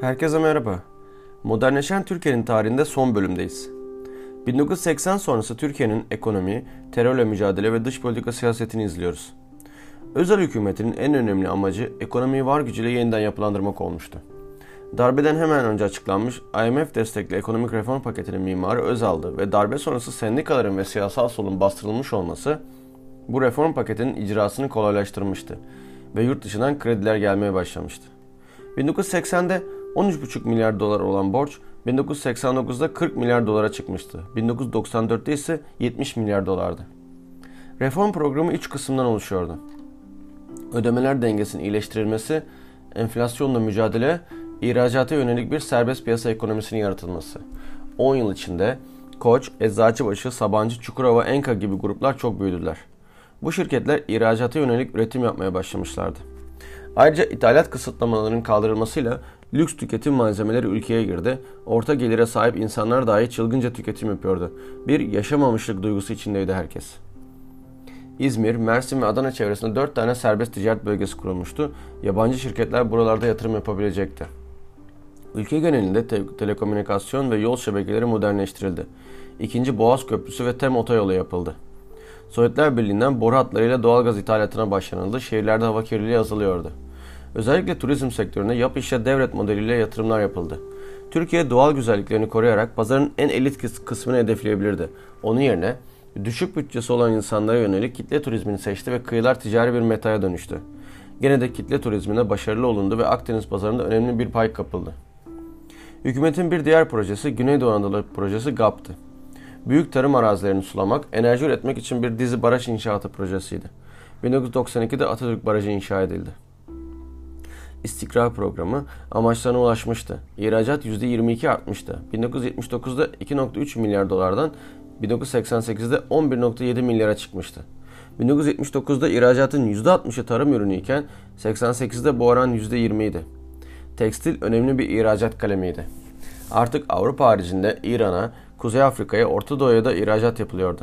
Herkese merhaba. Modernleşen Türkiye'nin tarihinde son bölümdeyiz. 1980 sonrası Türkiye'nin ekonomi, terörle mücadele ve dış politika siyasetini izliyoruz. Özel hükümetin en önemli amacı ekonomiyi var gücüyle yeniden yapılandırmak olmuştu. Darbeden hemen önce açıklanmış IMF destekli ekonomik reform paketinin mimarı Özal'dı ve darbe sonrası sendikaların ve siyasal solun bastırılmış olması bu reform paketinin icrasını kolaylaştırmıştı ve yurt dışından krediler gelmeye başlamıştı. 1980'de 13,5 milyar dolar olan borç 1989'da 40 milyar dolara çıkmıştı. 1994'te ise 70 milyar dolardı. Reform programı 3 kısımdan oluşuyordu. Ödemeler dengesinin iyileştirilmesi, enflasyonla mücadele, ihracata yönelik bir serbest piyasa ekonomisinin yaratılması. 10 yıl içinde Koç, Eczacıbaşı, Sabancı, Çukurova, Enka gibi gruplar çok büyüdüler. Bu şirketler ihracata yönelik üretim yapmaya başlamışlardı. Ayrıca ithalat kısıtlamalarının kaldırılmasıyla lüks tüketim malzemeleri ülkeye girdi. Orta gelire sahip insanlar dahi çılgınca tüketim yapıyordu. Bir yaşamamışlık duygusu içindeydi herkes. İzmir, Mersin ve Adana çevresinde 4 tane serbest ticaret bölgesi kurulmuştu. Yabancı şirketler buralarda yatırım yapabilecekti. Ülke genelinde te- telekomünikasyon ve yol şebekeleri modernleştirildi. İkinci Boğaz Köprüsü ve Tem Otoyolu yapıldı. Sovyetler Birliği'nden boru hatlarıyla doğalgaz ithalatına başlanıldı. Şehirlerde hava kirliliği azalıyordu. Özellikle turizm sektöründe yap işe devret modeliyle yatırımlar yapıldı. Türkiye doğal güzelliklerini koruyarak pazarın en elit kısmını hedefleyebilirdi. Onun yerine düşük bütçesi olan insanlara yönelik kitle turizmini seçti ve kıyılar ticari bir metaya dönüştü. Gene de kitle turizminde başarılı olundu ve Akdeniz pazarında önemli bir pay kapıldı. Hükümetin bir diğer projesi Güneydoğu Anadolu projesi GAP'tı. Büyük tarım arazilerini sulamak, enerji üretmek için bir dizi baraj inşaatı projesiydi. 1992'de Atatürk Barajı inşa edildi. İstikrar programı amaçlarına ulaşmıştı. İhracat %22 artmıştı. 1979'da 2.3 milyar dolardan 1988'de 11.7 milyara çıkmıştı. 1979'da ihracatın %60'ı tarım ürünü iken 88'de bu oran %20 idi. Tekstil önemli bir ihracat kalemiydi. Artık Avrupa haricinde İran'a, Kuzey Afrika'ya, Orta Doğu'ya da ihracat yapılıyordu.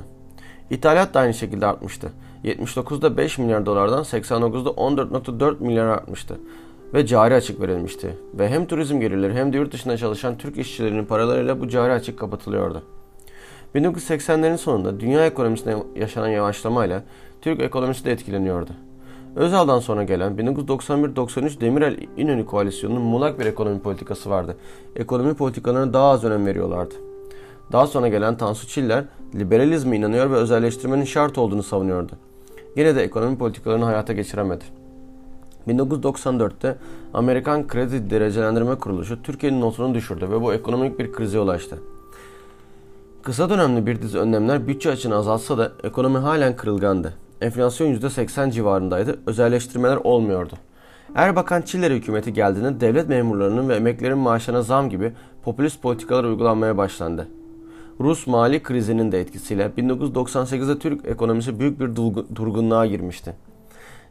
İthalat da aynı şekilde artmıştı. 79'da 5 milyar dolardan 89'da 14.4 milyar artmıştı ve cari açık verilmişti. Ve hem turizm gelirleri hem de yurt dışında çalışan Türk işçilerinin paralarıyla bu cari açık kapatılıyordu. 1980'lerin sonunda dünya ekonomisinde yaşanan yavaşlamayla Türk ekonomisi de etkileniyordu. Özal'dan sonra gelen 1991-93 Demirel-İnönü koalisyonunun muğlak bir ekonomi politikası vardı. Ekonomi politikalarına daha az önem veriyorlardı. Daha sonra gelen Tansu Çiller liberalizme inanıyor ve özelleştirmenin şart olduğunu savunuyordu. Yine de ekonomi politikalarını hayata geçiremedi. 1994'te Amerikan Kredi Derecelendirme Kuruluşu Türkiye'nin notunu düşürdü ve bu ekonomik bir krize ulaştı. Kısa dönemli bir dizi önlemler bütçe açını azaltsa da ekonomi halen kırılgandı. Enflasyon %80 civarındaydı, özelleştirmeler olmuyordu. Erbakan Çiller hükümeti geldiğinde devlet memurlarının ve emeklerin maaşlarına zam gibi popülist politikalar uygulanmaya başlandı. Rus mali krizinin de etkisiyle 1998'de Türk ekonomisi büyük bir durgunluğa girmişti.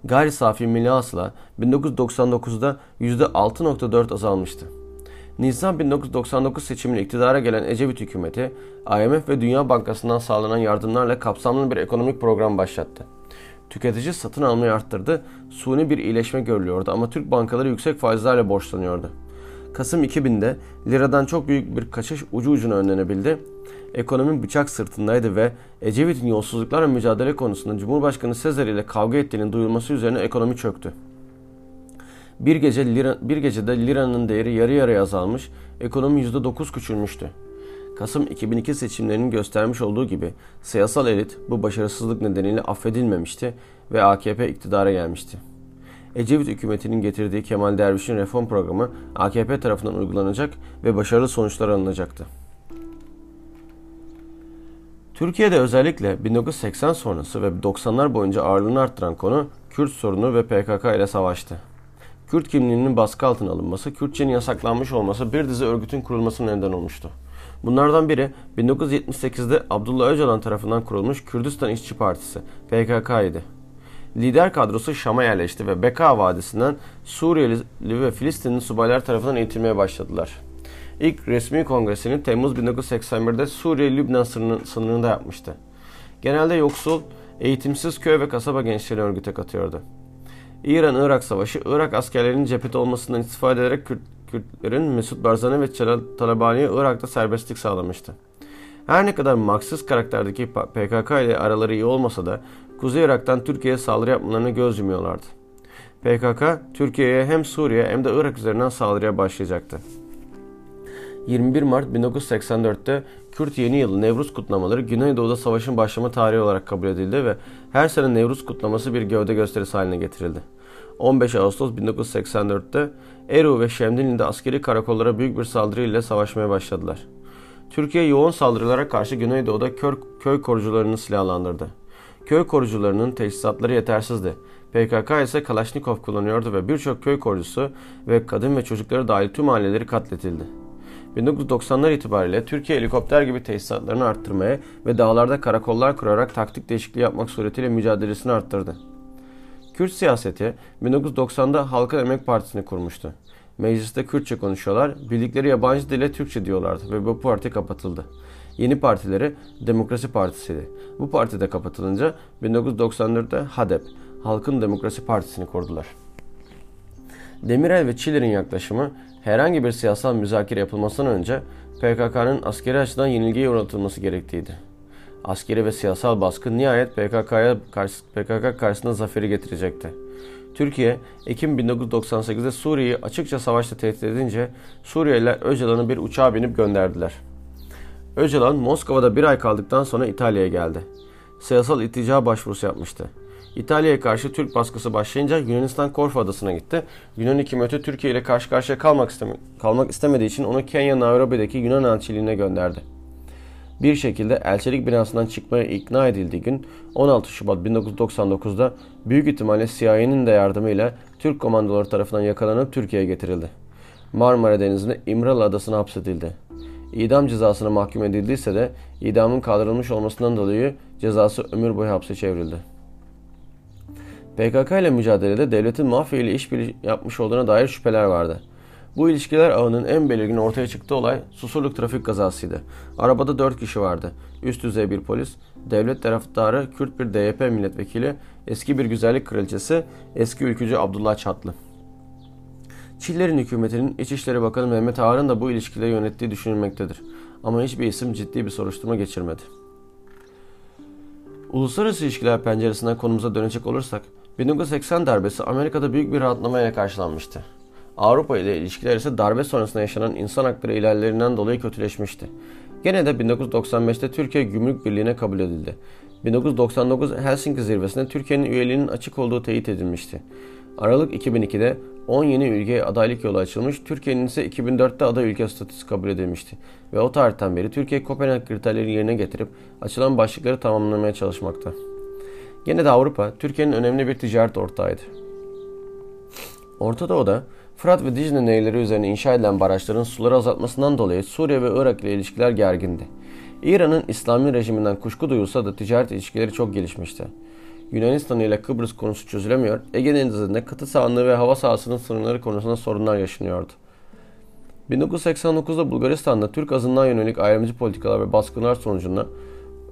Gayri safi milli hasıla 1999'da %6.4 azalmıştı. Nisan 1999 seçiminde iktidara gelen Ecevit hükümeti, IMF ve Dünya Bankası'ndan sağlanan yardımlarla kapsamlı bir ekonomik program başlattı. Tüketici satın almayı arttırdı, suni bir iyileşme görülüyordu ama Türk bankaları yüksek faizlerle borçlanıyordu. Kasım 2000'de liradan çok büyük bir kaçış ucu ucuna önlenebildi. Ekonomi bıçak sırtındaydı ve Ecevit'in yolsuzluklarla mücadele konusunda Cumhurbaşkanı Sezer ile kavga ettiğinin duyulması üzerine ekonomi çöktü. Bir gece lira, bir gecede liranın değeri yarı yarıya azalmış, ekonomi %9 küçülmüştü. Kasım 2002 seçimlerinin göstermiş olduğu gibi siyasal elit bu başarısızlık nedeniyle affedilmemişti ve AKP iktidara gelmişti. Ecevit hükümetinin getirdiği Kemal Derviş'in reform programı AKP tarafından uygulanacak ve başarılı sonuçlar alınacaktı. Türkiye'de özellikle 1980 sonrası ve 90'lar boyunca ağırlığını arttıran konu Kürt sorunu ve PKK ile savaştı. Kürt kimliğinin baskı altına alınması, Kürtçenin yasaklanmış olması bir dizi örgütün kurulmasına neden olmuştu. Bunlardan biri 1978'de Abdullah Öcalan tarafından kurulmuş Kürdistan İşçi Partisi, PKK idi. Lider kadrosu Şam'a yerleşti ve Beka Vadisi'nden Suriyeli ve Filistinli subaylar tarafından eğitilmeye başladılar. İlk resmi kongresini Temmuz 1981'de Suriye-Lübnan sınırında yapmıştı. Genelde yoksul, eğitimsiz köy ve kasaba gençleri örgüte katıyordu. İran-Irak Savaşı, Irak askerlerinin cephede olmasından istifade ederek Kürt, Kürtlerin Mesut Barzani ve Talabani'ye Irak'ta serbestlik sağlamıştı. Her ne kadar Marksist karakterdeki PKK ile araları iyi olmasa da Kuzey Irak'tan Türkiye'ye saldırı yapmalarını göz yumuyorlardı. PKK, Türkiye'ye hem Suriye hem de Irak üzerinden saldırıya başlayacaktı. 21 Mart 1984'te Kürt Yeni Yılı Nevruz kutlamaları Güneydoğu'da savaşın başlama tarihi olarak kabul edildi ve her sene Nevruz kutlaması bir gövde gösterisi haline getirildi. 15 Ağustos 1984'te Eru ve Şemdinli'de askeri karakollara büyük bir saldırı ile savaşmaya başladılar. Türkiye yoğun saldırılara karşı Güneydoğu'da köy, köy korucularını silahlandırdı. Köy korucularının teçhizatları yetersizdi. PKK ise Kalaşnikov kullanıyordu ve birçok köy korucusu ve kadın ve çocukları dahil tüm aileleri katletildi. 1990'lar itibariyle Türkiye helikopter gibi tesisatlarını arttırmaya ve dağlarda karakollar kurarak taktik değişikliği yapmak suretiyle mücadelesini arttırdı. Kürt siyaseti 1990'da Halkın Emek Partisi'ni kurmuştu. Mecliste Kürtçe konuşuyorlar, bildikleri yabancı dile Türkçe diyorlardı ve bu parti kapatıldı. Yeni partileri Demokrasi Partisi'ydi. Bu parti de kapatılınca 1994'te HADEP, Halkın Demokrasi Partisi'ni kurdular. Demirel ve Çiller'in yaklaşımı herhangi bir siyasal müzakere yapılmasından önce PKK'nın askeri açıdan yenilgiye uğratılması gerektiğiydi. Askeri ve siyasal baskı nihayet PKK'ya karşı, PKK karşısında zaferi getirecekti. Türkiye, Ekim 1998'de Suriye'yi açıkça savaşta tehdit edince Suriyeliler Öcalan'ı bir uçağa binip gönderdiler. Öcalan Moskova'da bir ay kaldıktan sonra İtalya'ya geldi. Siyasal itica başvurusu yapmıştı. İtalya'ya karşı Türk baskısı başlayınca Yunanistan Korfu Adası'na gitti. Yunan hükümeti Türkiye ile karşı karşıya kalmak, istemi kalmak istemediği için onu Kenya Nairobi'deki Yunan elçiliğine gönderdi. Bir şekilde elçilik binasından çıkmaya ikna edildiği gün 16 Şubat 1999'da büyük ihtimalle CIA'nin de yardımıyla Türk komandoları tarafından yakalanıp Türkiye'ye getirildi. Marmara Denizi'nde İmralı Adası'na hapsedildi. İdam cezasına mahkum edildiyse de idamın kaldırılmış olmasından dolayı cezası ömür boyu hapse çevrildi. PKK ile mücadelede devletin mafya ile işbirliği yapmış olduğuna dair şüpheler vardı. Bu ilişkiler ağının en belirgin ortaya çıktığı olay Susurluk trafik kazasıydı. Arabada 4 kişi vardı. Üst düzey bir polis, devlet taraftarı, Kürt bir DYP milletvekili, eski bir güzellik kraliçesi, eski ülkücü Abdullah Çatlı. Çillerin hükümetinin İçişleri Bakanı Mehmet Ağar'ın da bu ilişkileri yönettiği düşünülmektedir. Ama hiçbir isim ciddi bir soruşturma geçirmedi. Uluslararası ilişkiler penceresinden konumuza dönecek olursak, 1980 darbesi Amerika'da büyük bir rahatlamayla karşılanmıştı. Avrupa ile ilişkiler ise darbe sonrasında yaşanan insan hakları ilerlerinden dolayı kötüleşmişti. Gene de 1995'te Türkiye Gümrük Birliği'ne kabul edildi. 1999 Helsinki zirvesinde Türkiye'nin üyeliğinin açık olduğu teyit edilmişti. Aralık 2002'de 10 yeni ülkeye adaylık yolu açılmış, Türkiye'nin ise 2004'te aday ülke statüsü kabul edilmişti. Ve o tarihten beri Türkiye Kopenhag kriterleri yerine getirip açılan başlıkları tamamlamaya çalışmakta. Gene de Avrupa, Türkiye'nin önemli bir ticaret ortağıydı. Orta Doğu'da Fırat ve Dicle nehirleri üzerine inşa edilen barajların suları azaltmasından dolayı Suriye ve Irak ile ilişkiler gergindi. İran'ın İslami rejiminden kuşku duyulsa da ticaret ilişkileri çok gelişmişti. Yunanistan ile Kıbrıs konusu çözülemiyor, Ege Denizi'nde kıta sahanlığı ve hava sahasının sınırları konusunda sorunlar yaşanıyordu. 1989'da Bulgaristan'da Türk azınlığa yönelik ayrımcı politikalar ve baskınlar sonucunda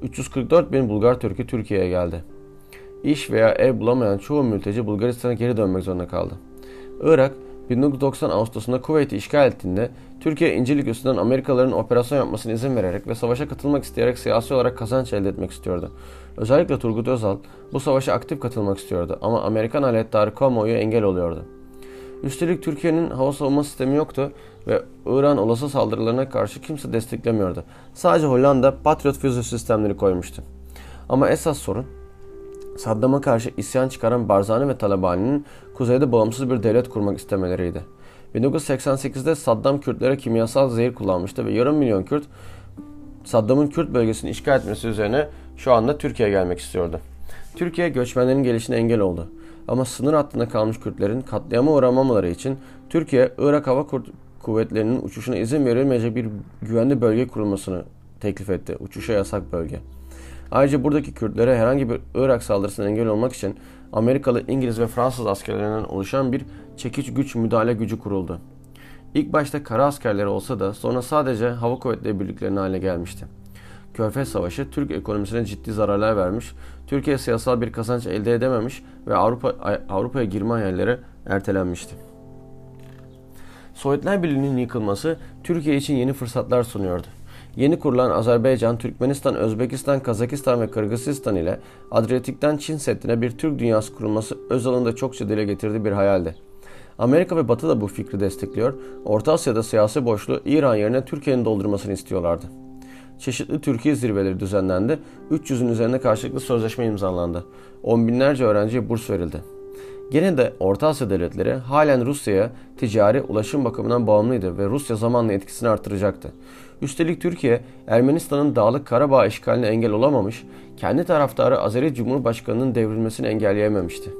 344 bin Bulgar Türk'ü Türkiye'ye geldi. İş veya ev bulamayan çoğu mülteci Bulgaristan'a geri dönmek zorunda kaldı. Irak, 1990 Ağustos'unda Kuveyt'i işgal ettiğinde Türkiye İncirlik üstünden Amerikalıların operasyon yapmasına izin vererek ve savaşa katılmak isteyerek siyasi olarak kazanç elde etmek istiyordu. Özellikle Turgut Özal bu savaşa aktif katılmak istiyordu ama Amerikan alettarı kamuoyu engel oluyordu. Üstelik Türkiye'nin hava savunma sistemi yoktu ve İran olası saldırılarına karşı kimse desteklemiyordu. Sadece Hollanda Patriot füze sistemleri koymuştu. Ama esas sorun Saddam'a karşı isyan çıkaran Barzani ve Talabani'nin kuzeyde bağımsız bir devlet kurmak istemeleriydi. 1988'de Saddam Kürtlere kimyasal zehir kullanmıştı ve yarım milyon Kürt Saddam'ın Kürt bölgesini işgal etmesi üzerine şu anda Türkiye'ye gelmek istiyordu. Türkiye göçmenlerin gelişine engel oldu. Ama sınır hattında kalmış Kürtlerin katliama uğramamaları için Türkiye, Irak Hava Kuvvetleri'nin uçuşuna izin verilmeyecek bir güvenli bölge kurulmasını teklif etti. Uçuşa yasak bölge. Ayrıca buradaki Kürtlere herhangi bir Irak saldırısına engel olmak için Amerikalı, İngiliz ve Fransız askerlerinden oluşan bir çekiç güç müdahale gücü kuruldu. İlk başta kara askerleri olsa da sonra sadece hava kuvvetleri birliklerine hale gelmişti. Körfez Savaşı Türk ekonomisine ciddi zararlar vermiş, Türkiye siyasal bir kazanç elde edememiş ve Avrupa Avrupa'ya girme hayalleri ertelenmişti. Sovyetler Birliği'nin yıkılması Türkiye için yeni fırsatlar sunuyordu. Yeni kurulan Azerbaycan, Türkmenistan, Özbekistan, Kazakistan ve Kırgızistan ile Adriyatik'ten Çin Seddi'ne bir Türk dünyası kurulması Özal'ın da çokça dile getirdiği bir hayaldi. Amerika ve Batı da bu fikri destekliyor, Orta Asya'da siyasi boşluğu İran yerine Türkiye'nin doldurmasını istiyorlardı. Çeşitli Türkiye zirveleri düzenlendi, 300'ün üzerinde karşılıklı sözleşme imzalandı. On binlerce öğrenciye burs verildi. Gene de Orta Asya devletleri halen Rusya'ya ticari ulaşım bakımından bağımlıydı ve Rusya zamanla etkisini artıracaktı. Üstelik Türkiye, Ermenistan'ın Dağlık Karabağ işgaline engel olamamış, kendi taraftarı Azeri Cumhurbaşkanı'nın devrilmesini engelleyememişti.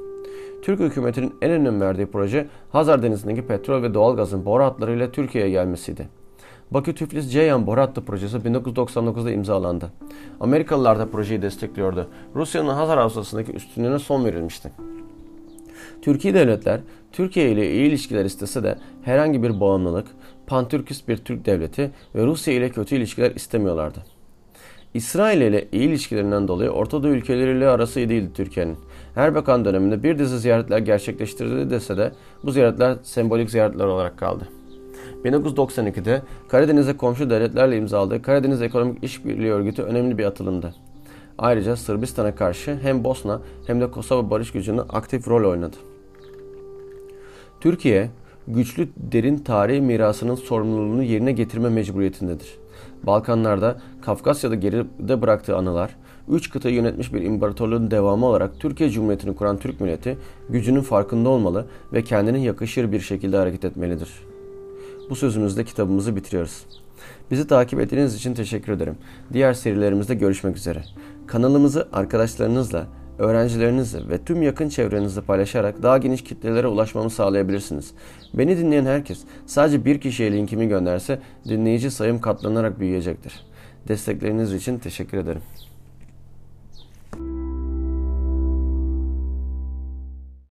Türk hükümetinin en önem verdiği proje Hazar Denizi'ndeki petrol ve doğalgazın boru hatlarıyla Türkiye'ye gelmesiydi. Bakü-Tiflis-Ceyhan boru hattı projesi 1999'da imzalandı. Amerikalılar da projeyi destekliyordu. Rusya'nın Hazar Havzası'ndaki üstünlüğüne son verilmişti. Türkiye devletler Türkiye ile iyi ilişkiler istese de herhangi bir bağımlılık, pantürkist bir Türk devleti ve Rusya ile kötü ilişkiler istemiyorlardı. İsrail ile iyi ilişkilerinden dolayı Orta Doğu ülkeleriyle arası iyi değildi Türkiye'nin. Erbakan döneminde bir dizi ziyaretler gerçekleştirdi dese de bu ziyaretler sembolik ziyaretler olarak kaldı. 1992'de Karadeniz'e komşu devletlerle imzaladığı Karadeniz Ekonomik İşbirliği Örgütü önemli bir atılımdı. Ayrıca Sırbistan'a karşı hem Bosna hem de Kosova barış gücünü aktif rol oynadı. Türkiye, güçlü derin tarihi mirasının sorumluluğunu yerine getirme mecburiyetindedir. Balkanlarda, Kafkasya'da geride bıraktığı anılar, üç kıtayı yönetmiş bir imparatorluğun devamı olarak Türkiye Cumhuriyeti'ni kuran Türk milleti gücünün farkında olmalı ve kendine yakışır bir şekilde hareket etmelidir. Bu sözümüzde kitabımızı bitiriyoruz. Bizi takip ettiğiniz için teşekkür ederim. Diğer serilerimizde görüşmek üzere. Kanalımızı arkadaşlarınızla, öğrencilerinizle ve tüm yakın çevrenizle paylaşarak daha geniş kitlelere ulaşmamı sağlayabilirsiniz. Beni dinleyen herkes sadece bir kişiye linkimi gönderse dinleyici sayım katlanarak büyüyecektir. Destekleriniz için teşekkür ederim.